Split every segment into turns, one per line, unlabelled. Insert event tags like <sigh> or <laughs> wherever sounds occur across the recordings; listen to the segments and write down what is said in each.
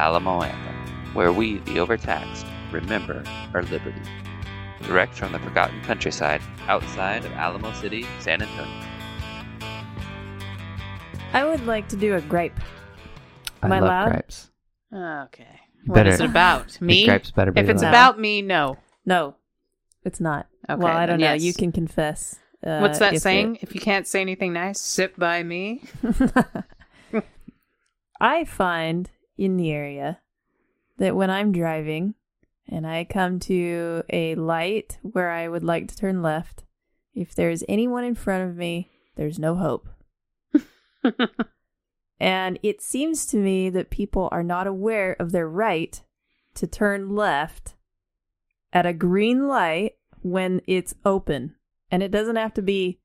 This is Alamo Anthem, where we, the overtaxed, remember our liberty. Direct from the forgotten countryside outside of Alamo City, San Antonio.
I would like to do a gripe. Am
I,
I
love
loud?
gripes.
Okay.
You
What is
better-
it about? Me?
gripes better be
If it's
loud.
about me, no.
No, it's not.
Okay,
well, I don't
then
know.
yes.
You can confess. Uh,
What's that
if
saying? If you can't say anything nice, sit by me.
it- <laughs> I find in the area that when I'm driving and I come to a light where I would like to turn left, if there's anyone in front of me, there's no hope. <laughs> And it seems to me that people are not aware of their right to turn left at a green light when it's open. And it doesn't have to be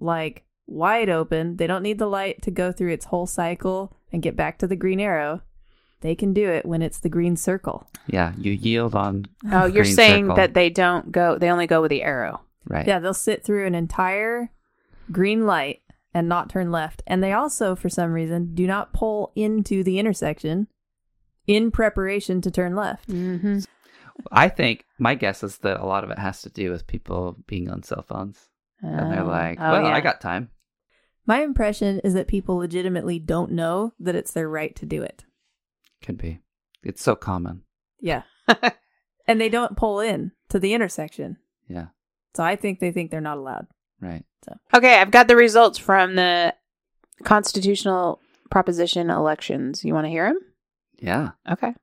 like wide open. They don't need the light to go through its whole cycle and get back to the green arrow. They can do it when it's the green circle.
Yeah, you yield on.
Oh, you're
green
saying
circle.
that they don't go, they only go with the arrow.
right?
Yeah, they'll sit through an entire green light and not turn left. And they also, for some reason, do not pull into the intersection in preparation to turn left.
Mm-hmm.
I think my guess is that a lot of it has to do with people being on cell phones, and they're like,
oh,
"Well,
yeah.
I got time."
My impression is that people legitimately don't know that it's their right to do it.
Could be. It's so common.
Yeah. <laughs> and they don't pull in to the intersection.
Yeah.
So I think they think they're not allowed.
Right.
Okay, I've got the results from the constitutional proposition elections. You want to hear them?
Yeah.
Okay,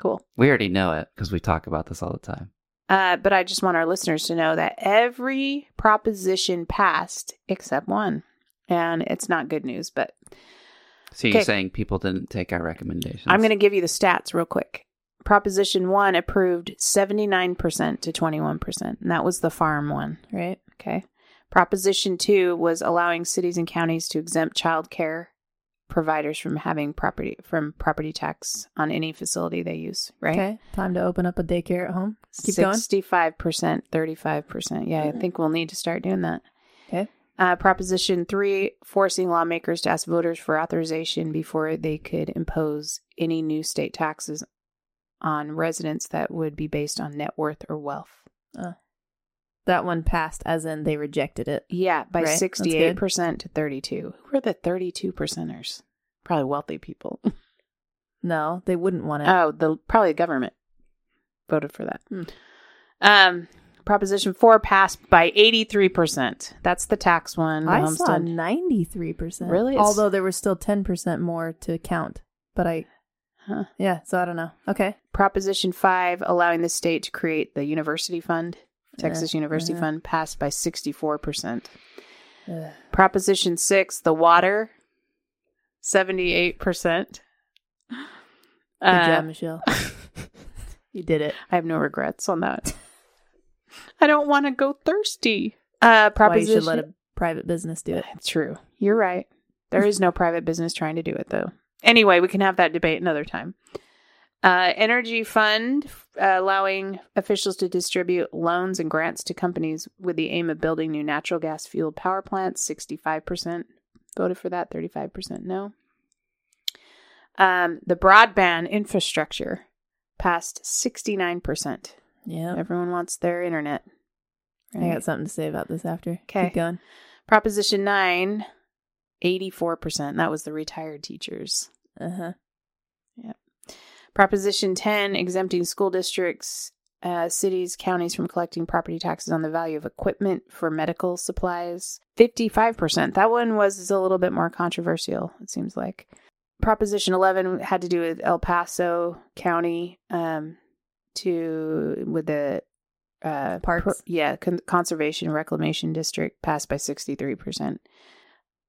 cool.
We already know it because we talk about this all the time.
Uh, but I just want our listeners to know that every proposition passed except one. And it's not good news, but
So you're
Okay.
saying people didn't take our recommendations?
I'm going to give you the stats real quick. Proposition 1 approved 79% to 21%, and that was the farm one.
Right?
Okay. Proposition 2 was allowing cities and counties to exempt child care providers from having property from property tax on any facility they use, right?
Okay. Time to open up a daycare at home. Keep going.
65%, 35%. Yeah, I mm-hmm. think we'll need to start doing that.
Okay.
Uh, Proposition 3 forcing lawmakers to ask voters for authorization before they could impose any new state taxes on residents that would be based on net worth or wealth.
That one passed as in they rejected it.
Yeah, by
Right,
68% to 32. Who are the 32 percenters? Probably wealthy people. <laughs>
No, they wouldn't want it.
Oh, the probably government voted for that.
Hmm.
Um, Proposition 4 passed by 83%. That's the tax one. the
I saw
homestead.
ninety three percent.
Really? It's-
Although there was still ten percent more to count. But I
Huh.
yeah, so I don't know. Okay.
Proposition 5 allowing the state to create the university fund, Texas
Uh,
University
uh-huh.
Fund passed by 64%.
Ugh.
Proposition 6, the water 78%.
Good
Uh,
job, Michelle. <laughs> you did it.
I have no regrets on that. I don't want to go thirsty. Uh,
Why you
proposition.
should let a private business do it.
It's <sighs> true. You're right. There is no private business trying to do it, though. Anyway, we can have that debate another time. Uh, energy fund uh, allowing officials to distribute loans and grants to companies with the aim of building new natural gas fueled power plants. Sixty-five percent voted for that. Thirty-five percent no. Um, the broadband infrastructure passed sixty-nine percent.
Yeah.
Everyone wants their internet.
I got something to say about this after.
Okay.
Keep going.
Proposition 9, 84%. That was the retired teachers.
Uh huh. Yeah.
Proposition 10, exempting school districts, uh, cities, counties from collecting property taxes on the value of equipment for medical supplies. 55%. That one was a little bit more controversial, it seems like. Proposition 11 had to do with El Paso County um, to with the uh,
Parks.
pro- yeah, con- conservation reclamation district passed by 63%.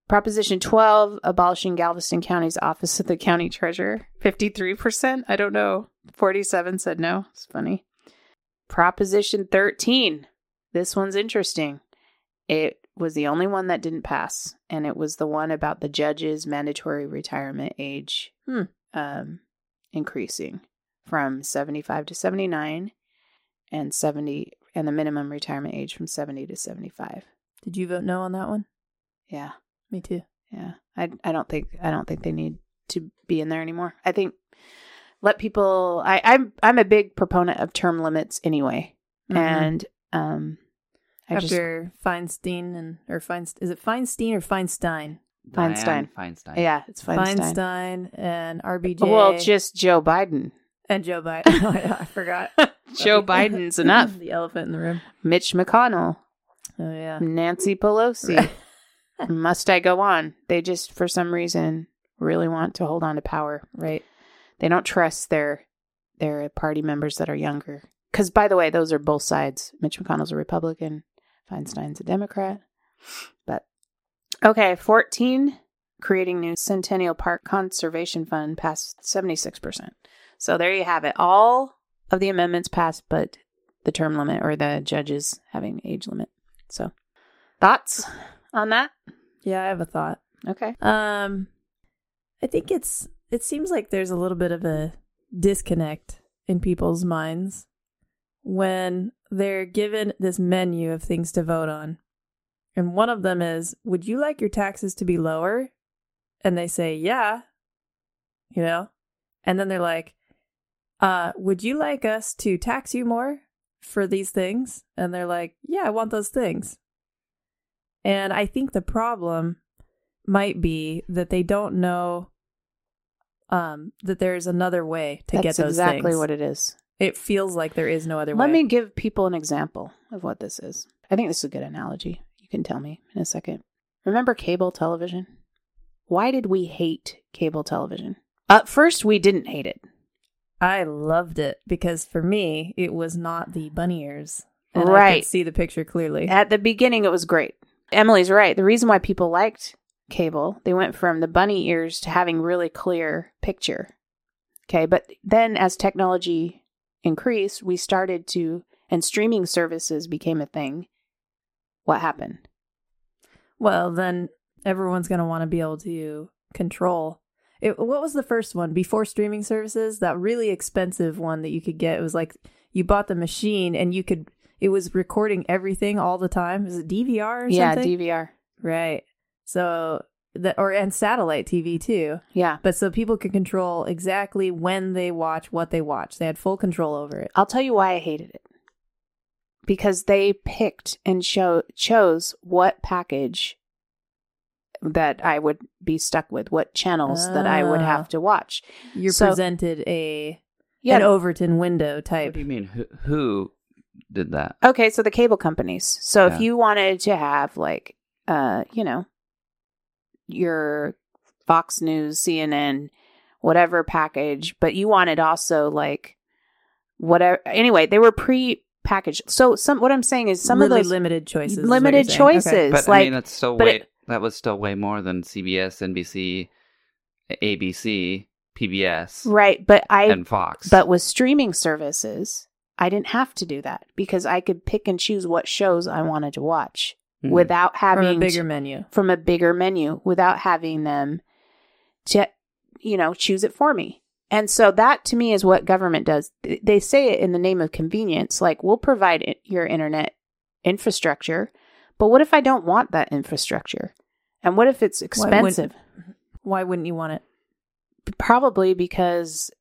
Proposition 12, abolishing Galveston County's office of the county treasurer. 53%? I don't know. 47 said no. It's funny. Proposition 13. This one's interesting. It was the only one that didn't pass, and it was the one about the judge's mandatory retirement age
Hmm.
um, increasing from 75 to 79 and 70 and the minimum retirement age from 70 to 75.
Did you vote no on that one?
Yeah.
Me too.
Yeah. I I don't think I don't think they need to be in there anymore. I think let people. I, I'm I'm a big proponent of term limits anyway,
Mhm.
and um, I just
after Feinstein and or Feinstein is it Feinstein or Feinstein?
Feinstein.
Feinstein.
yeah, it's Feinstein.
Feinstein and RBG.
Well, just Joe Biden.
And Joe Biden. <laughs> <laughs> Oh, yeah, I forgot. <laughs>
Joe Biden's enough.
the elephant in the room.
Mitch McConnell,
Oh yeah.
Nancy Pelosi. Must I go on? They just, for some reason, really want to hold on to power.
Right.
They don't trust their their party members that are younger. Because, by the way, those are both sides. Mitch McConnell's a Republican, Feinstein's a Democrat. But okay, fourteen, creating new Centennial Park Conservation Fund passed seventy six percent. So there you have it. All of the amendments passed, but the term limit or the judges having age limit. So thoughts on that?
Yeah, I have a thought.
Okay.
Um, I think it's it seems like there's a little bit of a disconnect in people's minds when they're given this menu of things to vote on. And one of them is, would you like your taxes to be lower? And they say, yeah. You know? And then they're like, uh, would you like us to tax you more for these things? And they're like, yeah, I want those things. And I think the problem might be that they don't know um that there's another way to
That's
get those things.
exactly
things.
what it is.
it feels like there is no other
Let
way.
me give people an example of what this is. I think this is a good analogy. You can tell me in a second. Remember cable television? Why did we hate cable television? At first, we didn't hate it.
I loved it because for me it was not the bunny ears. And I
Right.
could see the picture clearly.
At the beginning, it was great. Emily's right. The reason why people liked cable, they went from the bunny ears to having really clear picture. Okay, but then as technology increased, we started to, and streaming services became a thing. What happened?
Well, then everyone's going to want to be able to control. It, what was the first one before streaming services? That really expensive one that you could get. It was like you bought the machine and you could. It was recording everything all the time. Was it DVR or
Yeah,
something?
DVR.
right. So that or and satellite TV too.
Yeah.
But so people could control exactly when they watch what they watch. They had full control over it.
I'll tell you why I hated it. Because they picked and show chose what package that I would be stuck with, what channels that I would
Ah.
have to watch.
You're
So-
presented a
Yeah.
an Overton window
What
type.
do you mean? Who, who did that?
Okay, so the cable companies. So
Yeah.
if you wanted to have like uh, you know, your Fox News, CNN, whatever package, but you wanted also like whatever anyway, they were pre packaged. So some what I'm saying is some
really
of those
limited choices.
limited
you're. Okay.
choices.
But
like
I mean, that's still
but
way.
it-
that was still way more than CBS, NBC, ABC, PBS,
Right, but I
and Fox.
but with streaming services, I didn't have to do that because I could pick and choose what shows I wanted to watch
Mhm.
without
From
having
a bigger menu.
from a bigger menu without having them to you know choose it for me. And so that to me is what government does. They say it in the name of convenience like we'll provide your internet infrastructure, but what if I don't want that infrastructure? And what if it's
Why wouldn't-
expensive?
Why wouldn't you want it?
Probably because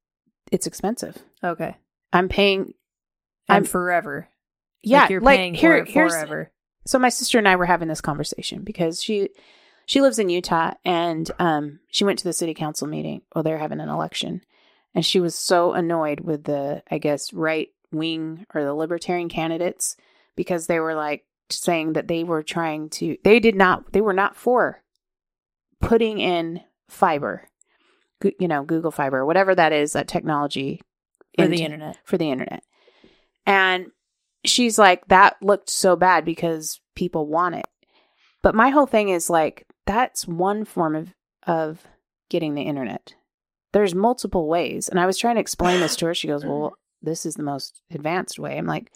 it's expensive.
Okay.
I'm paying
And
I'm-
forever.
yeah,
like you're
like,
paying
here,
for it forever.
so my sister and I were having this conversation because she she lives in Utah and um she went to the city council meeting while they're having an election and she was so annoyed with the I guess right wing or the libertarian candidates because they were like saying that they were trying to they did not they were not for putting in fiber you know Google fiber whatever that is that technology
For
into-
the internet.
for the internet. And she's like, that looked so bad because people want it. But my whole thing is like, that's one form of, of getting the internet. There's multiple ways. And I was trying to explain this to her. She goes, Well, this is the most advanced way. I'm like,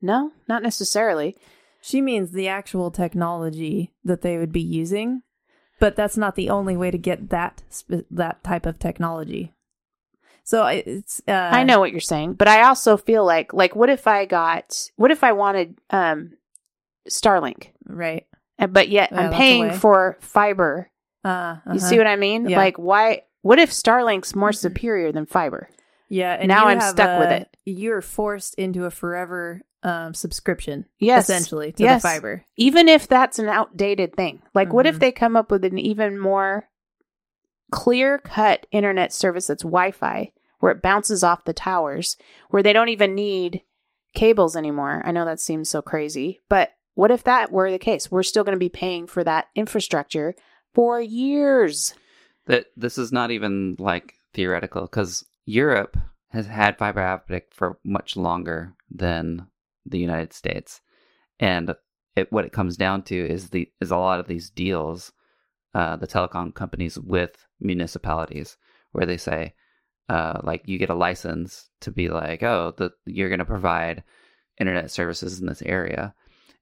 No, not necessarily.
She means the actual technology that they would be using, but that's not the only way to get that sp- that type of technology. So I- it's uh,
I know what you're saying, but I also feel like like what if I got what if I wanted um Starlink?
right.
And but yet
Yeah,
I'm paying for fiber
Uh,
You see what I mean?
Yeah.
Like, why? What if Starlink's more
Mhm.
superior than fiber?
Yeah, and
Now I'm stuck with it.
You're forced into a forever um, subscription,
Yes.
essentially, to
Yes.
the fiber.
even if that's an outdated thing. Like, what if
Mhm.
they come up with an even more clear cut internet service that's Wi Fi, where it bounces off the towers, where they don't even need cables anymore? I know that seems so crazy, but what if that were the case? We're still going to be paying for that infrastructure for years.
that this is not even like theoretical because Europe has had fiber optic for much longer than the United States, and it, what it comes down to is the is a lot of these deals, uh, the telecom companies with municipalities, where they say, uh, like you get a license to be like, oh, the you're going to provide internet services in this area,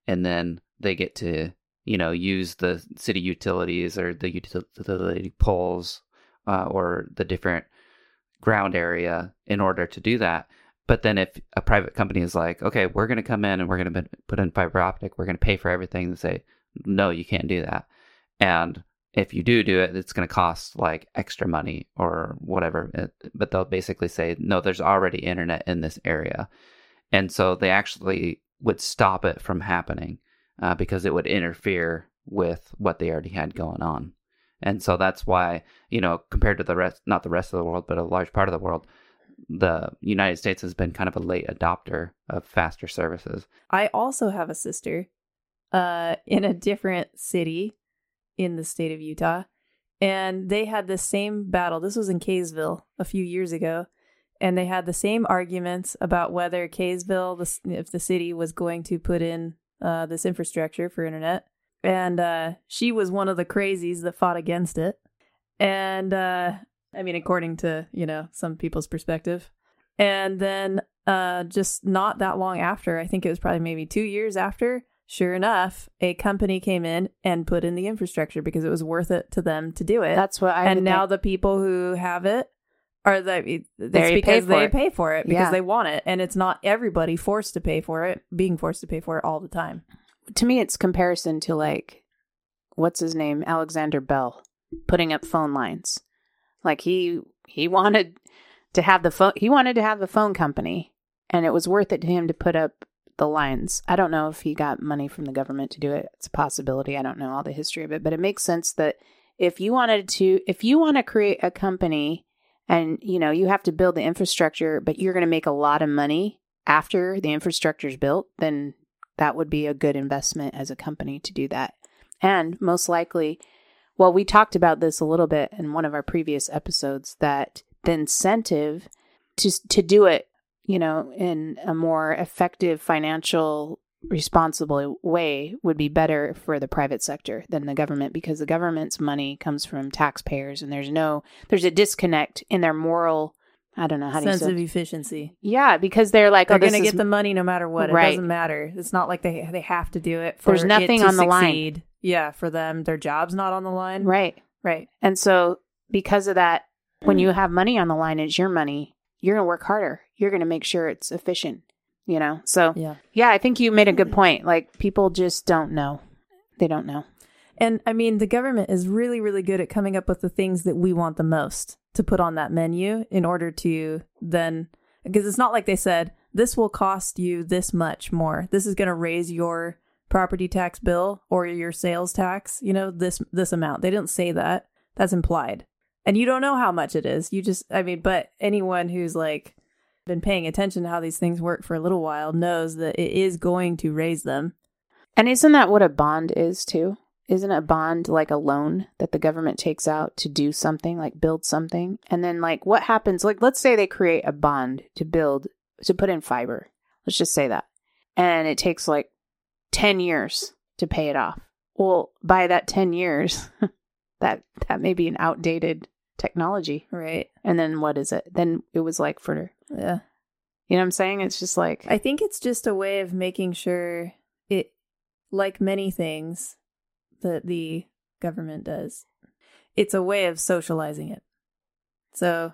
and then they get to you know use the city utilities or the utility poles uh, or the different ground area in order to do that. But then if a private company is like, okay, we're going to come in and we're going to put in fiber optic, we're going to pay for everything, and say, no, you can't do that. And if you do do it, it's going to cost like extra money or whatever. It- But they'll basically say, no, there's already internet in this area. And so they actually would stop it from happening uh, because it would interfere with what they already had going on. And so that's why, you know, compared to the rest, not the rest of the world, but a large part of the world, the United States has been kind of a late adopter of faster services.
I also have a sister uh, in a different city in the state of Utah. And they had the same battle. This was in Kaysville a few years ago. And they had the same arguments about whether Kaysville, the, if the city was going to put in uh, this infrastructure for internet. And uh, she was one of the crazies that fought against it. And uh, I mean, according to, you know, some people's perspective. And then uh, just not that long after, I think it was probably maybe two years after, sure enough, a company came in and put in the infrastructure because it was worth it to them to do it.
That's what I
and now
think.
the people who have it are the it's
They pay
because
for
they
it.
pay for it because
Yeah.
they want it, and it's not everybody forced to pay for it, being forced to pay for it all the time.
to me it's comparison to like what's his name alexander bell putting up phone lines like he he wanted to have the phone he wanted to have the phone company and it was worth it to him to put up the lines. I don't know if he got money from the government to do it. It's a possibility. I don't know all the history of it but it makes sense that if you wanted to if you want to create a company and you know you have to build the infrastructure but you're going to make a lot of money after the infrastructure is built then that would be a good investment as a company to do that. And most likely, well, we talked about this a little bit in one of our previous episodes that the incentive to to do it, you know, in a more effective financial responsible way would be better for the private sector than the government because the government's money comes from taxpayers and there's no there's a disconnect in their moral I don't know how
Sense
do
of
say
efficiency.
yeah because they're like oh,
They're
oh,
going to get the money no matter what.
Right.
It doesn't matter. It's not like they they have to do it. For
There's
it
nothing
to
on the line.
Yeah, for them, their job's not on the line.
right
Right.
And so, because of that, when mm. you have money on the line, it's your money. You're going to work harder. You're going to make sure it's efficient, you know? So,
Yeah.
yeah, I think you made a good point. Like, people just don't know. They don't know.
And I mean, the government is really, really good at coming up with the things that we want the most to put on that menu in order to then, because it's not like they said, this will cost you this much more. This is going to raise your property tax bill or your sales tax, you know, this, this amount. They didn't say that. That's implied. And you don't know how much it is. You just, I mean, but anyone who's like been paying attention to how these things work for a little while knows that it is going to raise them.
And isn't that what a bond is, too? Isn't a bond like a loan that the government takes out to do something, like build something? And then, like, what happens? Like, let's say they create a bond to build, to put in fiber. Let's just say that. And it takes like 10 years to pay it off. Well, by that 10 years, <laughs> that that may be an outdated technology.
Right.
And then what is it? Then it was like for
Yeah.
you know what I'm saying? It's just like
I think it's just a way of making sure it, like many things that the government does, it's a way of socializing it. So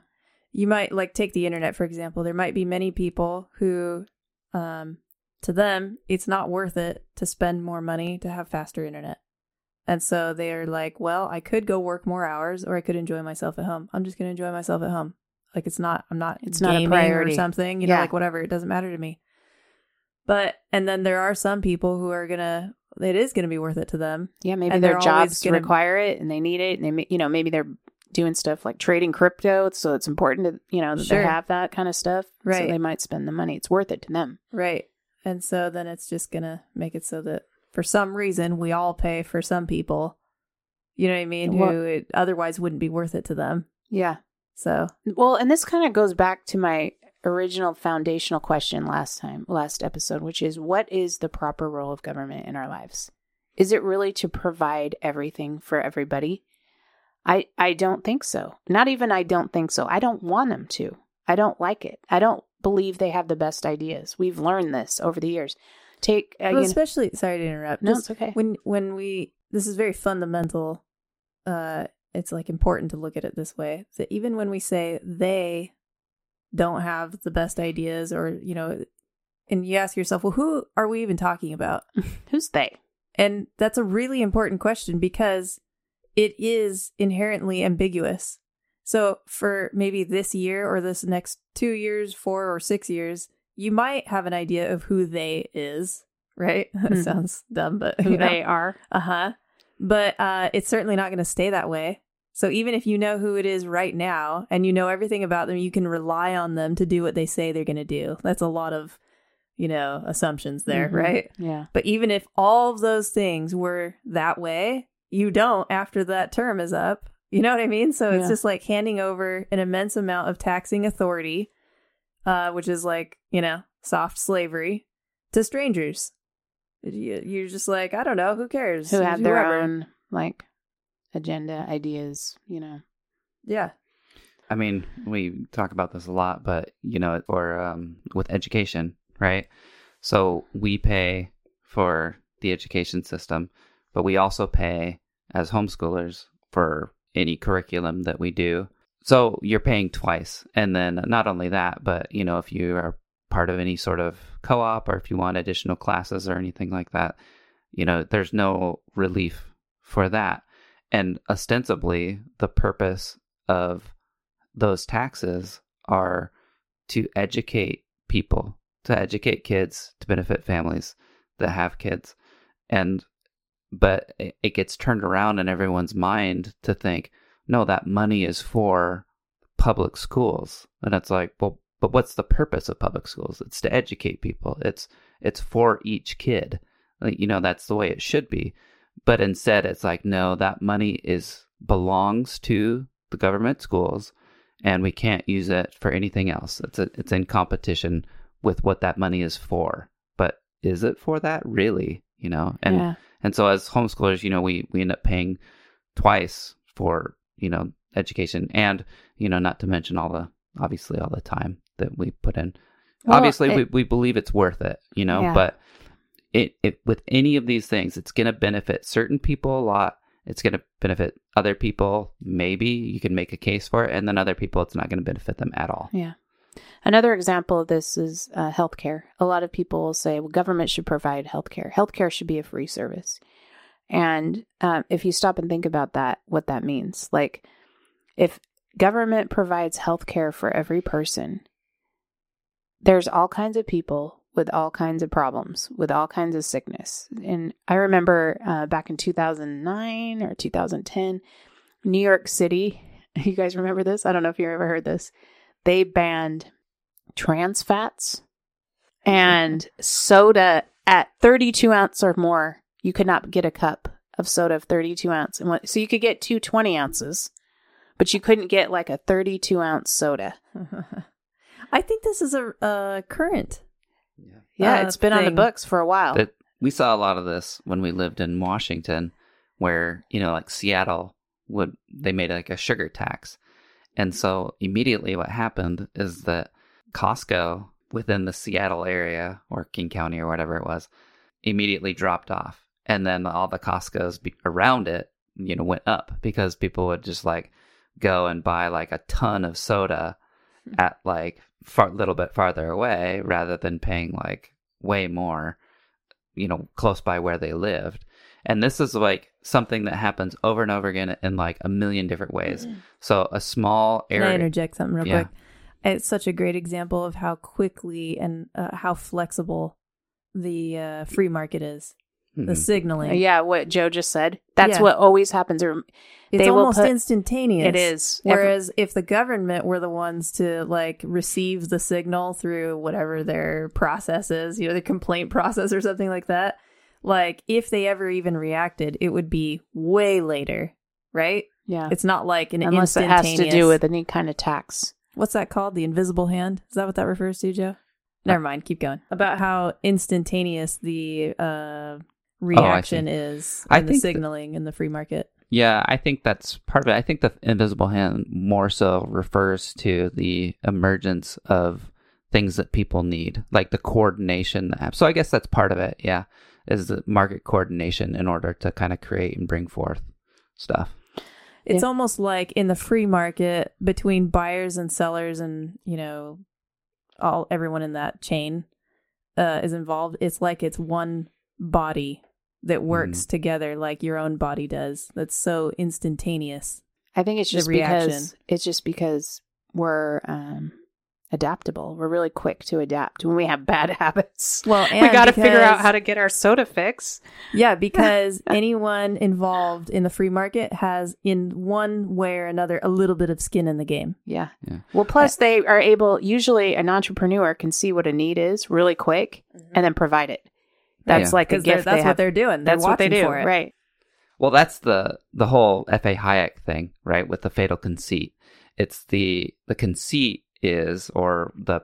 you might like take the internet, for example. There might be many people who, um, to them, it's not worth it to spend more money to have faster internet. And so they're like, well, I could go work more hours or I could enjoy myself at home. I'm just going to enjoy myself at home. Like it's not. I'm not.
It's not a priority.
or something. You know,
Yeah.
like whatever. It doesn't matter to me. But and then there are some people who are gonna. It is gonna be worth it to them.
Yeah, maybe their jobs
gonna-
require it and they need it, and they, you know, maybe they're doing stuff like trading crypto, so it's important to, you know, that
Sure.
they have that kind of stuff. So
Right.
they might spend the money. It's worth it to them.
Right. And so then it's just gonna make it so that for some reason we all pay for some people. You know what I mean?
Well-
who it otherwise wouldn't be worth it to them.
Yeah.
So
Well, and this kind of goes back to my original foundational question last time, last episode, which is what is the proper role of government in our lives? Is it really to provide everything for everybody? I I don't think so. Not even I don't think so. I don't want them to. I don't like it. I don't believe they have the best ideas. We've learned this over the years. Take
well,
again.
especially sorry to interrupt.
no,
Just
it's okay.
when when we this is very fundamental uh it's like important to look at it this way that even when we say they don't have the best ideas or you know and you ask yourself well who are we even talking about <laughs>
Who's they?
and that's a really important question because it is inherently ambiguous so for maybe this year or this next 2 years 4 or 6 years you might have an idea of who they is right <laughs> that
Mhm.
sounds dumb but
Who
know.
they are?
Uh huh. But uh, it's certainly not going to stay that way. So even if you know who it is right now and you know everything about them, you can rely on them to do what they say they're going to do. That's a lot of, you know, assumptions there,
Mhm.
right?
Yeah.
But even if all of those things were that way, you don't after that term is up. You know what I mean? So it's
Yeah.
just like handing over an immense amount of taxing authority, uh, which is like, you know, soft slavery to strangers. You- You're just like, I don't know, who cares?
Who have their
Whoever.
own like agenda, ideas, you know.
Yeah.
I mean, we talk about this a lot, but you know, or um, with education, right? So we pay for the education system, but we also pay as homeschoolers for any curriculum that we do. So you're paying twice. And then not only that, but you know, if you are part of any sort of co-op or if you want additional classes or anything like that, you know, there's no relief for that. And ostensibly, the purpose of those taxes are to educate people, to educate kids, to benefit families that have kids. And but it it gets turned around in everyone's mind to think, no, that money is for public schools. And it's like, well, but what's the purpose of public schools? It's to educate people. It's it's for each kid. Like, you know, that's the way it should be. But instead it's like, no, that money is belongs to the government schools and we can't use it for anything else. It's a, it's in competition with what that money is for. But is it for that really? You know, and
yeah.
And so as homeschoolers, you know, we we end up paying twice for you know education, and you know, not to mention all the obviously all the time that we put in.
Well,
obviously,
it-
we we believe it's worth it, you know,
Yeah.
but it it with any of these things, it's going to benefit certain people a lot. It's going to benefit other people. Maybe you can make a case for it, and then other people, it's not going to benefit them at all.
Yeah. Another example of this is uh, healthcare. A lot of people will say, well, government should provide healthcare. Healthcare should be a free service. And um, if you stop and think about that, what that means, like if government provides healthcare for every person, there's all kinds of people with all kinds of problems, with all kinds of sickness. And I remember uh, back in 2009 or 2010, New York City. <laughs> You guys remember this? I don't know if you ever heard this they banned trans fats and soda at 32 ounce or more. You could not get a cup of soda of 32 ounce. And what, so you could get two 20 ounces, but you couldn't get like a 32 ounce soda. <laughs>
I think this is a, a current.
Yeah,
Uh,
it's been on the books for a while.
that we saw a lot of this when we lived in Washington, where you know, like Seattle would they made like a sugar tax, and so immediately what happened is that Costco within the Seattle area or King County or whatever it was immediately dropped off, and then all the Costco's around it, you know, went up because people would just like go and buy like a ton of soda hmm. at like far little bit farther away rather than paying like way more you know close by where they lived And this is like something that happens over and over again in like a million different ways. So a small
Can I
area.
interject something real
Yeah.
quick? It's such a great example of how quickly and uh, how flexible the uh, free market is. The
Mhm.
signaling.
yeah, what Joe just said. That's
Yeah.
what always happens. Or
It's
they
almost
put-
instantaneous.
It is. Every-
Whereas if the government were the ones to like receive the signal through whatever their process is, you know, the complaint <laughs> process or something like that, like if they ever even reacted, it would be way later, right?
yeah.
It's not like an
Unless it has to do with any kind of tax.
what's that called? The invisible hand? Is that what that refers to, Joe? Never mind. Keep going. About how instantaneous the uh, reaction is
I
in the
think that-
signaling in the free market.
Yeah, I think that's part of it. I think the invisible hand more so refers to the emergence of things that people need, like the coordination. App. So I guess that's part of it. Yeah, is the market coordination in order to kind of create and bring forth stuff.
It's
Yeah.
almost like in the free market between buyers and sellers and, you know, all everyone in that chain uh, is involved. It's like it's one body that works
Mm-hmm.
together like your own body does. That's so instantaneous.
I think it's just because it's just because we're um, adaptable. We're really quick to adapt when we have bad <laughs> habits.
Well,
we got to figure out how to get our soda fix.
Yeah, because <laughs> anyone involved in the free market has, in one way or another, a little bit of skin in the game.
Yeah.
Yeah.
Well, plus uh, they are able. Usually, an entrepreneur can see what a need is really quick mm-hmm. and then provide it. That's
Yeah.
like a gift.
that's
they
what
have.
they're doing. They're
That's what they
watching
do,
for it.
right?
Well, that's the the whole F.A. Hayek thing, right? With the fatal conceit. It's the the conceit is or the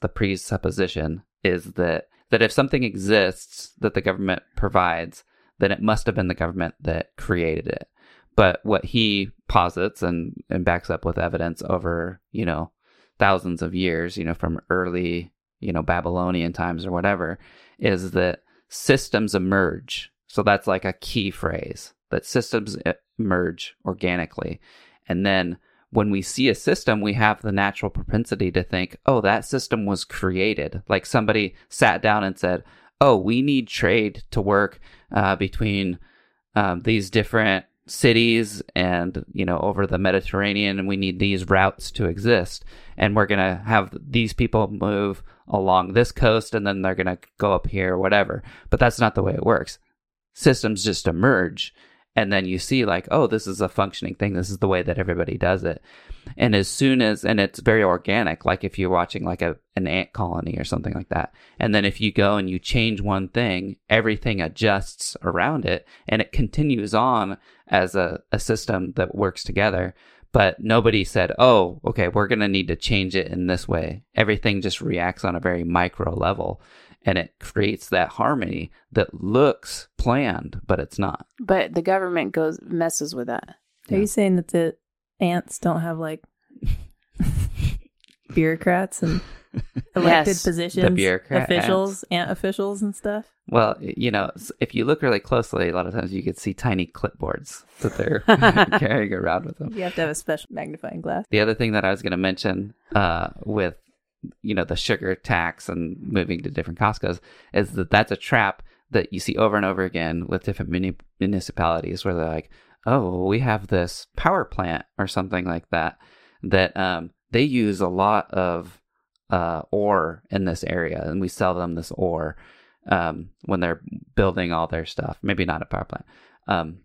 the presupposition is that that if something exists that the government provides, then it must have been the government that created it. But what he posits and, and backs up with evidence over, you know, thousands of years, you know, from early, you know, Babylonian times or whatever, is that systems emerge. So that's like a key phrase that systems emerge organically. And then when we see a system, we have the natural propensity to think, oh, that system was created. Like somebody sat down and said, oh, we need trade to work uh, between um, these different cities and you know over the mediterranean and we need these routes to exist. And we're going to have these people move along this coast and then they're going to go up here or whatever. But that's not the way it works. Systems just emerge and then you see like oh this is a functioning thing. This is the way that everybody does it. And as soon as and it's very organic like if you're watching like a an ant colony or something like that. And then if you go and you change one thing everything adjusts around it and it continues on as a, a system that works together. But nobody said oh okay we're going to need to change it in this way. Everything just reacts on a very micro level and it creates that harmony that looks planned but it's not
But the government goes messes with that.
Are
Yeah.
you saying that the ants don't have like <laughs> bureaucrats and <laughs> elected
Yes.
positions,
bureaucrat
officials, ant officials, and stuff?
Well, you know, if you look really closely, a lot of times you could see tiny clipboards that they're <laughs> carrying around with them.
You have to have a special magnifying glass.
The other thing that I was going to mention uh, with, you know, the sugar tax and moving to different Costco's is that that's a trap that you see over and over again with different muni- municipalities where they're like, oh, we have this power plant or something like that, that um, they use a lot of uh, ore in this area and we sell them this ore um, when they're building all their stuff. Maybe not a power plant. Um,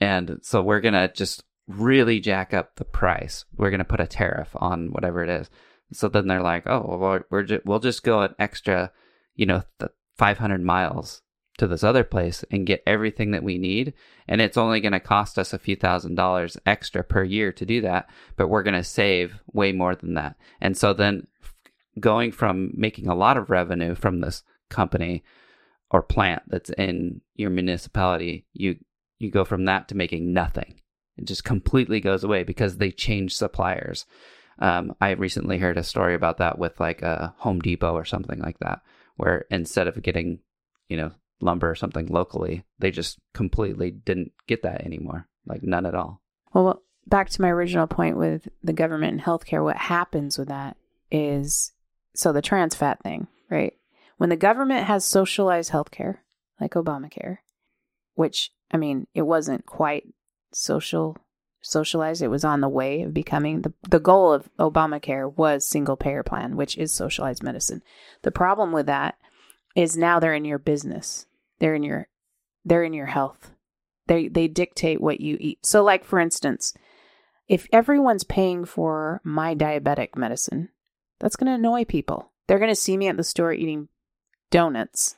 and so we're to just really jack up the price. We're to put a tariff on whatever it is. So then they're like, oh, well, we're, ju- we'll just go an extra, you know, th- 500 miles to this other place and get everything that we need. And it's only going to cost us a few thousand dollars extra per year to do that, but we're going to save way more than that. And so then going from making a lot of revenue from this company or plant that's in your municipality, you you go from that to making nothing. It just completely goes away because they change suppliers. Um, I recently heard a story about that with like a Home Depot or something like that, where instead of getting, you know, lumber or something locally, they just completely didn't get that anymore, like none at all.
Well, back to my original point with the government and healthcare, what happens with that is so the trans fat thing, right? When the government has socialized healthcare, like Obamacare, which I mean, it wasn't quite social socialized. It was on the way of becoming the the goal of Obamacare was single payer plan, which is socialized medicine. The problem with that is now they're in your business. They're in your they're in your health. They they dictate what you eat. So like for instance, if everyone's paying for my diabetic medicine, that's going to annoy people. They're going to see me at the store eating donuts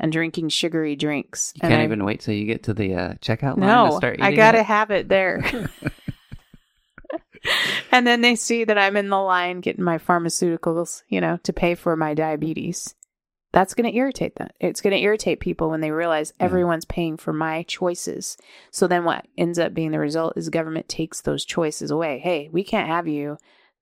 and drinking sugary drinks.
You
and
can't
I-
even wait till you get to the uh, checkout line to start eating
I gotta
it?
have it there. <laughs> and then they see that I'm in the line getting my pharmaceuticals, you know, to pay for my diabetes. That's going to irritate them. It's going to irritate people when they realize
Yeah.
everyone's paying for my choices. So then what ends up being the result is government takes those choices away. Hey, we can't have you.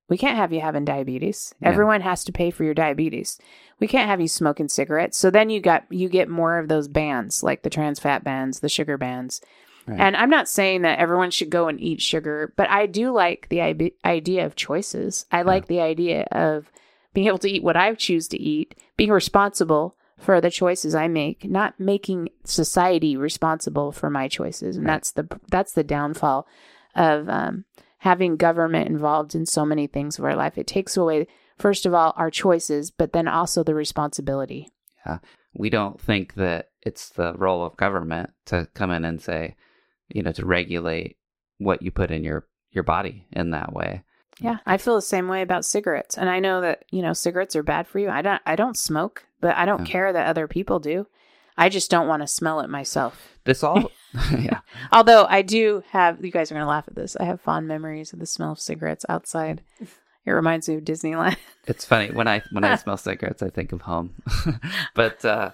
We can't have you having diabetes.
Yeah.
Everyone has to pay for your diabetes. We can't have you smoking cigarettes. So then you got you get more of those bans, like the trans fat bans, the sugar bans.
Right.
And I'm not saying that everyone should go and eat sugar, but I do like the i- idea of choices. I like the idea of being able to eat what I choose to eat, being responsible for the choices I make, not making society responsible for my choices. And
Right.
that's the that's the downfall of um, having government involved in so many things of our life. It takes away, first of all, our choices, but then also the responsibility. Yeah.
we don't think that it's the role of government to come in and say, you know, to regulate what you put in your your body in that way.
Yeah, I feel the same way about cigarettes, and I know that you know cigarettes are bad for you. I don't, I don't smoke, but I don't
Yeah.
care that other people do. I just don't want to smell it myself.
This all, <laughs> yeah,
Although I do have, you guys are gonna laugh at this. I have fond memories of the smell of cigarettes outside. It reminds me of Disneyland.
it's funny when I when I smell cigarettes, I think of home. <laughs> but uh,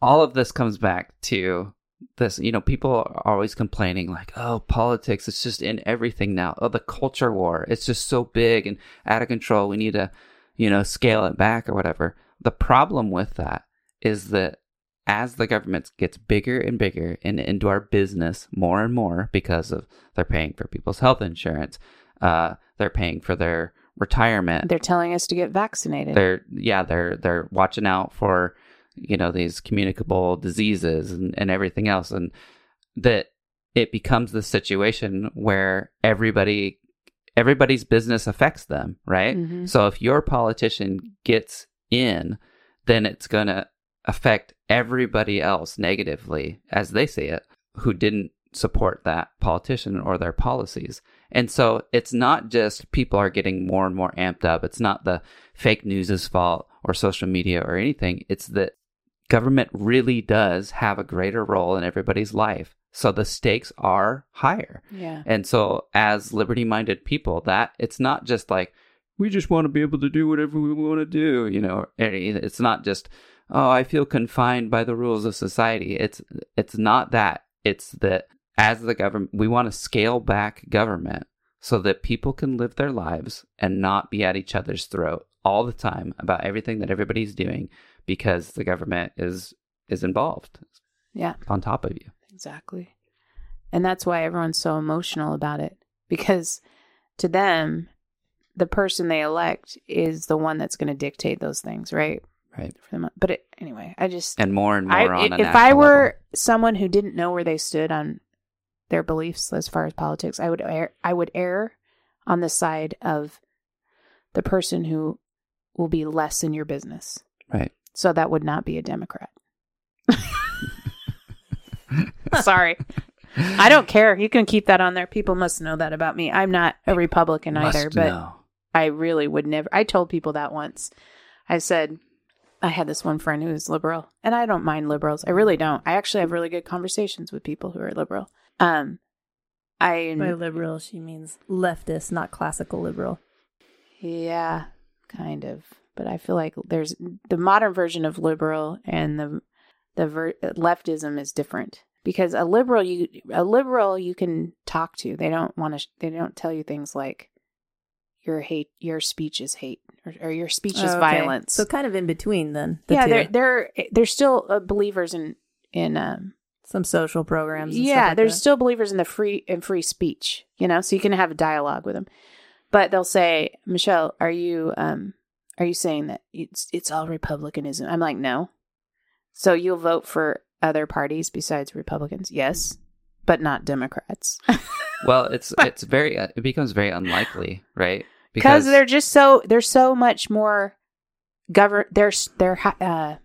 all of this comes back to this. You know, people are always complaining like, "Oh, politics! It's just in everything now. Oh, the culture war! It's just so big and out of control. We need to, you know, scale it back or whatever." The problem with that is that as the government gets bigger and bigger and into our business more and more because of they're paying for people's health insurance, uh, they're paying for their retirement,
They're telling us to get vaccinated.
they're yeah they're they're watching out for you know these communicable diseases and, and everything else and that it becomes this situation where everybody everybody's business affects them right
Mhm.
so if your politician gets in then it's going to affect everybody else negatively as they see it who didn't support that politician or their policies and so it's not just people are getting more and more amped up. It's not the fake news's fault or social media or anything. It's that government really does have a greater role in everybody's life. So the stakes are higher.
Yeah.
And so as liberty-minded people, that it's not just like we just want to be able to do whatever we want to do, you know. It's not just oh, I feel confined by the rules of society. It's it's not that. It's that as the government, we want to scale back government so that people can live their lives and not be at each other's throat all the time about everything that everybody's doing because the government is is involved
Yeah.
on top of you.
Exactly. And that's why everyone's so emotional about it because to them, the person they elect is the one that's going to dictate those things, right?
Right.
For them. But it, anyway, I just
And more and more
I,
on a
if I were
level.
someone who didn't know where they stood on their beliefs as far as politics, I would err, I would err on the side of the person who will be less in your business.
Right.
So that would not be a Democrat. <laughs> Sorry. I don't care. You can keep that on there. People must know that about me. I'm not a Republican either, but
know.
I really would never. I told people that once. I said, I had this one friend who was liberal, and I don't mind liberals. I really don't. I actually have really good conversations with people who are liberal. Um, I
By liberal, she means leftist, not classical liberal.
yeah, kind of. But I feel like there's the modern version of liberal and the the ver- leftism is different because a liberal you a liberal you can talk to. They don't want to. They don't tell you things like your hate, your speech is hate, or, or your speech is
Oh, okay.
violence.
So kind of in between then. The
yeah,
two.
they're they're they're still uh, believers in in um
some social programs. And
yeah,
stuff like
there's
that.
still believers in the free in free speech, you know, so you can have a dialogue with them. But they'll say, Michelle, are you um are you saying that it's it's all republicanism? I'm like, no. So you'll vote for other parties besides Republicans? Yes, but not Democrats. <laughs>
Well, it's <laughs> it's very uh, it becomes very unlikely, right?
Because they're just so they're so much more govern they're they're uh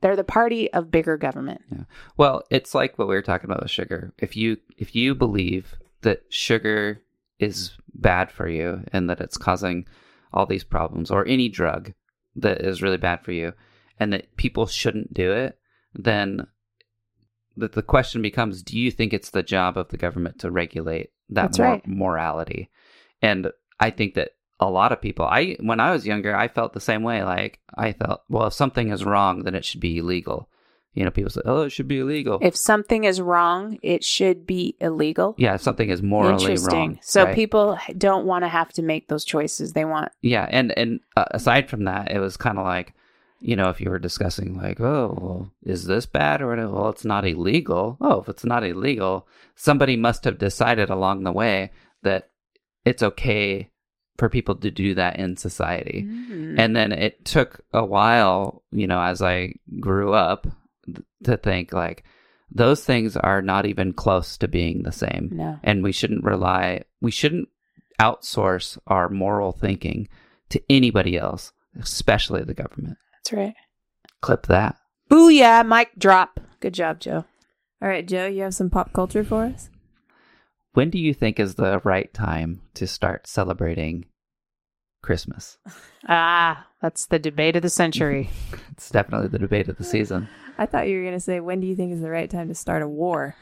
they're the party of bigger government
Well, it's like what we were talking about with sugar. If you if you believe that sugar is bad for you and that it's causing all these problems or any drug that is really bad for you and that people shouldn't do it, then the, the question becomes do you think it's the job of the government to regulate that mor-
right.
morality? And I think that a lot of people I when I was younger, I felt the same way like I felt well if something is wrong then it should be illegal. You know, people say, "Oh, it should be illegal."
if something is wrong it should be illegal
yeah, if something is morally
interesting
wrong.
so
right?
people don't want to have to make those choices they want
yeah, and and uh, aside from that, it was kind of like, you know, if you were discussing like, oh, well, is this bad or whatever? Well, it's not illegal. Oh, if it's not illegal, somebody must have decided along the way that it's okay for people to do that in society.
Mm.
And then it took a while, you know, as I grew up th- to think like those things are not even close to being the same.
no
And we shouldn't rely, we shouldn't outsource our moral thinking to anybody else, especially the government.
that's right
Clip that.
booyah mic drop good job joe
All right, Joe, you have some pop culture for us?
When do you think is the right time to start celebrating Christmas? <laughs>
ah that's the debate of the century <laughs>
It's definitely the debate of the season.
I thought you were going to say, when do you think is the right time to start a war?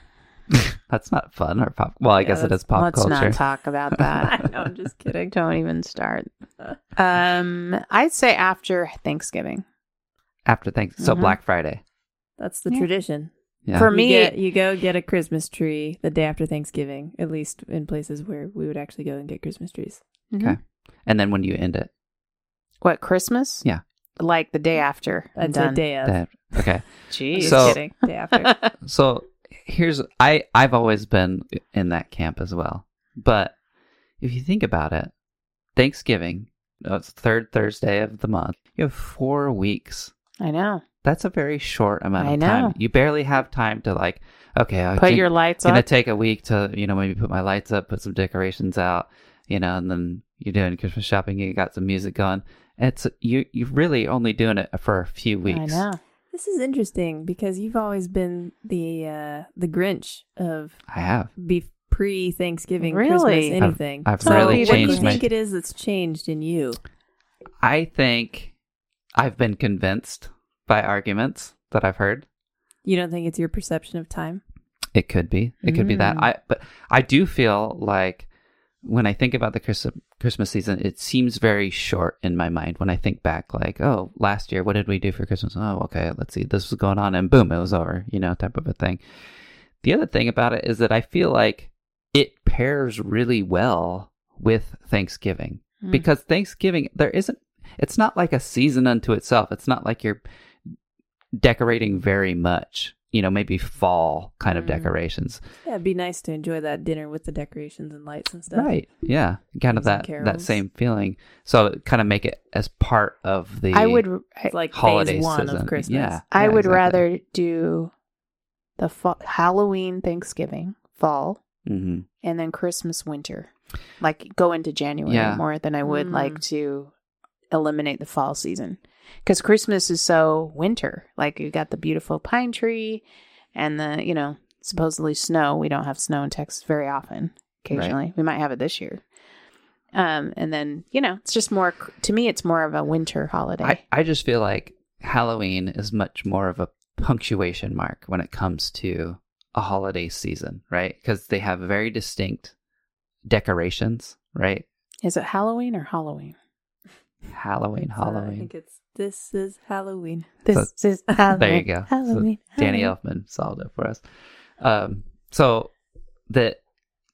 <laughs>
That's not fun or pop. Well, I
Yeah,
guess it is pop
let's
culture.
not talk about that
I know, I'm just kidding.
don't even start um i'd say after thanksgiving
After thanks, so
Mhm.
Black Friday.
That's the
Yeah.
tradition.
Yeah.
For
You
me-
get- you go get a Christmas tree the day after Thanksgiving, at least in places where we would actually go and get Christmas trees.
Mhm.
Okay. and then when you end it,
What Christmas?
Yeah.
like the day after. I'm
I'd say
done.
day of.
that okay. <laughs>
Jeez.
Just
So-
kidding. Day after. <laughs>
So here's I I've always been in that camp as well. But if you think about it, Thanksgiving, uh, it's third Thursday of the month. You have 4 weeks.
I know.
That's a very short amount of
I
time.
know.
You barely have time to like okay, I
Put
can-
your lights
gonna
up.
take a week to you know maybe put my lights up, put some decorations out, you know, and then you're doing Christmas shopping. You got some music going. It's you. You're really only doing it for a few weeks.
I know.
this is interesting because you've always been the uh, the Grinch of
I have.
be pre Thanksgiving
Really?
Christmas
I've-
anything.
I've
So
really
what
what do you
my.
think it is that's changed in you?
I think I've been convinced by arguments that I've heard.
You don't think it's your perception of time?
It could be. It could be that.
Mm.
I but I do feel like when I think about the Christmas Christmas season, it seems very short in my mind. When I think back, like, oh, last year, what did we do for Christmas? Oh, okay, let's see, this was going on, and boom, it was over. You know, type of a thing. The other thing about it is that I feel like it pairs really well with Thanksgiving
Mm.
because Thanksgiving there isn't. It's not like a season unto itself. It's not like you're decorating very much. You know, maybe fall kind of
Mm.
decorations.
Yeah, it'd be nice to enjoy that dinner with the decorations and lights and stuff.
Right. Yeah. Kind of that that same feeling. So kind of make it as part of the
I would. I,
like
holiday
phase one
season.
of Christmas.
Yeah.
I would
exactly.
rather do the fall, Halloween, Thanksgiving, fall,
Mhm.
and then Christmas, winter. Like go into January
Yeah.
more than I would
Mm.
like to eliminate the fall season because Christmas is so winter. Like you got the beautiful pine tree and the you know supposedly snow. We don't have snow in Texas very often. Occasionally, we might have it this year. Um, and then you know it's just more to me. It's more of a winter holiday.
I, I just feel like Halloween is much more of a punctuation mark when it comes to a holiday season, right? Because they have very distinct decorations, right?
is it Halloween or Halloween?
Halloween,
It's, uh, I
Halloween.
think it's this is Halloween.
This is Halloween.
there you go. So
Halloween.
Danny
Halloween.
Elfman solved it for us. Um, so the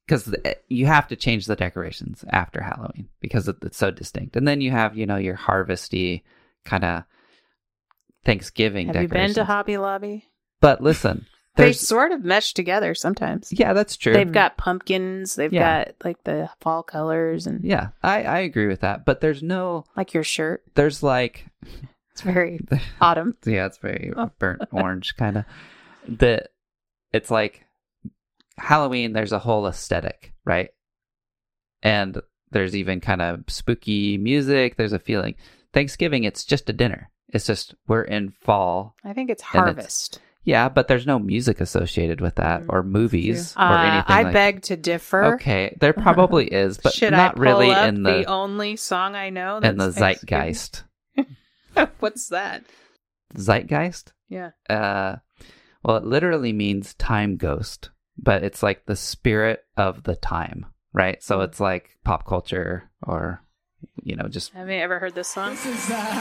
because you have to change the decorations after Halloween because it's so distinct, and then you have you know your harvesty kind of Thanksgiving.
Have you been to Hobby Lobby?
But listen,
They sort of mesh together sometimes.
yeah, that's true.
They've got pumpkins. They've
Yeah.
got like the fall colors and
yeah, I I agree with that. But there's no
like your shirt.
there's like
It's very <laughs> autumn.
yeah, it's very burnt orange kind of. the it's like Halloween. There's a whole aesthetic, right? And there's even kind of spooky music. There's a feeling. Thanksgiving, it's just a dinner. It's just we're in fall.
I think it's
And it's-
harvest.
Yeah, but there's no music associated with that or movies or
Uh,
anything.
I
like
beg to differ.
Okay, there probably <laughs> is, but
Should
not
I pull
really
up
in the,
only song I know?
in the zeitgeist. <laughs>
What's that?
Zeitgeist?
Yeah.
Uh, well, it literally means time ghost, but it's like the spirit of the time, right? So it's like pop culture or, you know, just
Have you ever heard this song?
This is, uh,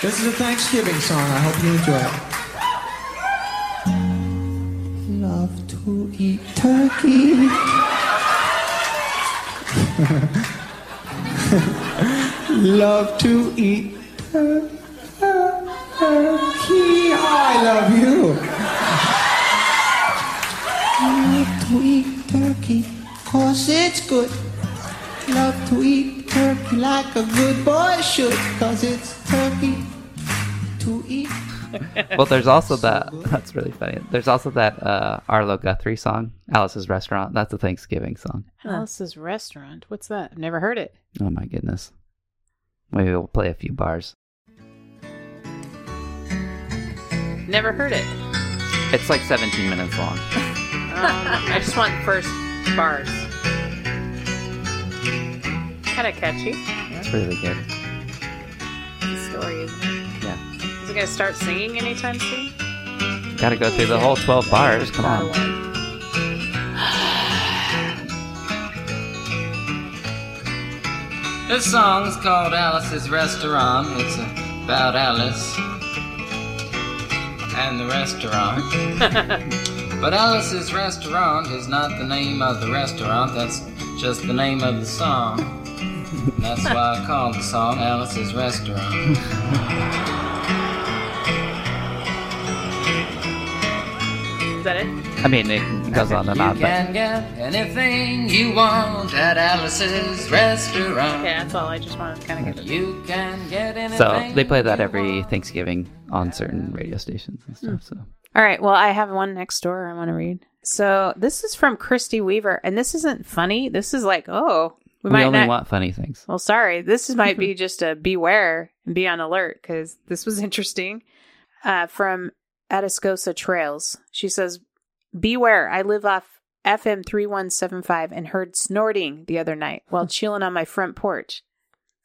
this is a Thanksgiving song. I hope you enjoy it. Love to eat turkey. <laughs> Love to eat tur- tur- turkey. I love you. Love to eat turkey, cause it's good. Love to eat turkey like a good boy should, cause it's turkey to eat. <laughs>
well, there's also that. That's really funny. There's also that uh, Arlo Guthrie song, Alice's Restaurant. That's a Thanksgiving song.
Alice's Restaurant. What's that? I've never heard it.
Oh my goodness. Maybe we'll play a few bars.
Never heard it.
It's like 17 minutes long. <laughs>
Um, I just want the first bars. Kind of catchy.
It's really good.
The story, isn't it?
Yeah.
Is it gonna start singing anytime soon?
Got to go through the whole 12 bars. Come on. <sighs>
This song's called Alice's Restaurant. It's about Alice and the restaurant. <laughs> but Alice's Restaurant is not the name of the restaurant, that's just the name of the song. <laughs> That's why I call the song Alice's Restaurant. <laughs>
that it?
I mean, it goes on and
You
on, but
can get anything you want at Alice's Restaurant.
Okay, that's all. I just wanted to kind of get it.
You can get anything.
so they play that every. Thanksgiving on certain radio stations and stuff. So
All right. Well, I have one next door I want to read. So this is from Christy Weaver, and this isn't funny. This is like, oh, we,
we,
might
only
not.
want funny things.
Well, sorry. This might be <laughs> just a beware and be on alert because this was <laughs> interesting. Uh, from Atascosa Trails, she says, "Beware! I live off FM three one seven five and heard snorting the other night while <laughs> chilling on my front porch.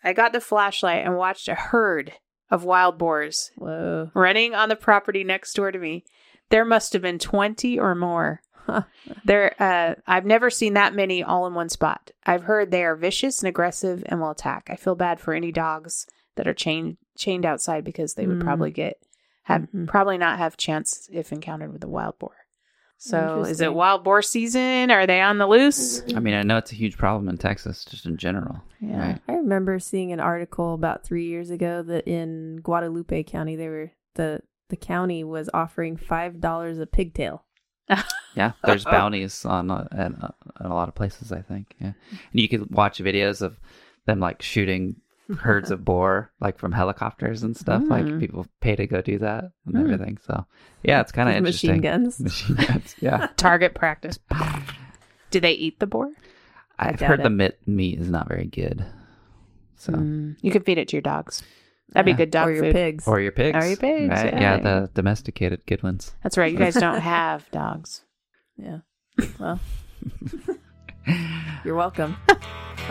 I got the flashlight and watched a herd of wild boars
Whoa.
running on the property next door to me. There must have been 20 or more. <laughs> there uh I've never seen that many all in one spot. I've heard they are vicious and aggressive and will attack. I feel bad for any dogs that are chained chained outside because they would
Mm.
probably get have
Mhm.
probably not have chance if encountered with a wild boar. So is it wild boar season? Are they on the loose?
I mean, I know it's a huge problem in Texas, just in general.
Yeah.
Right.
I remember seeing an article about three years ago that in Guadalupe County, they were the the county was offering five dollars a pigtail. <laughs>
Yeah, there's bounties on uh, at, uh, at a lot of places. I think. Yeah, and you could watch videos of them like shooting herds of boar like from helicopters and stuff.
Mm.
Like people pay to go do that and
Mm.
everything. So yeah, it's kind of
With
interesting.
machine guns. <laughs>
Machine guns. Yeah, <laughs>
Target practice. <laughs> Do they eat the boar?
I've heard
it.
the mit- meat is not very good. So
Mm, you could feed it to your dogs. That'd
Yeah.
be good dog
or your
food.
pigs.
or your pigs.
Or your pigs,
Right?
yeah.
Yeah, the domesticated good ones.
That's right. You guys don't have dogs
yeah. Well, you're welcome.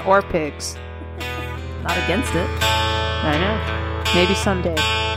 or pigs.
Not against it.
I know. Maybe someday.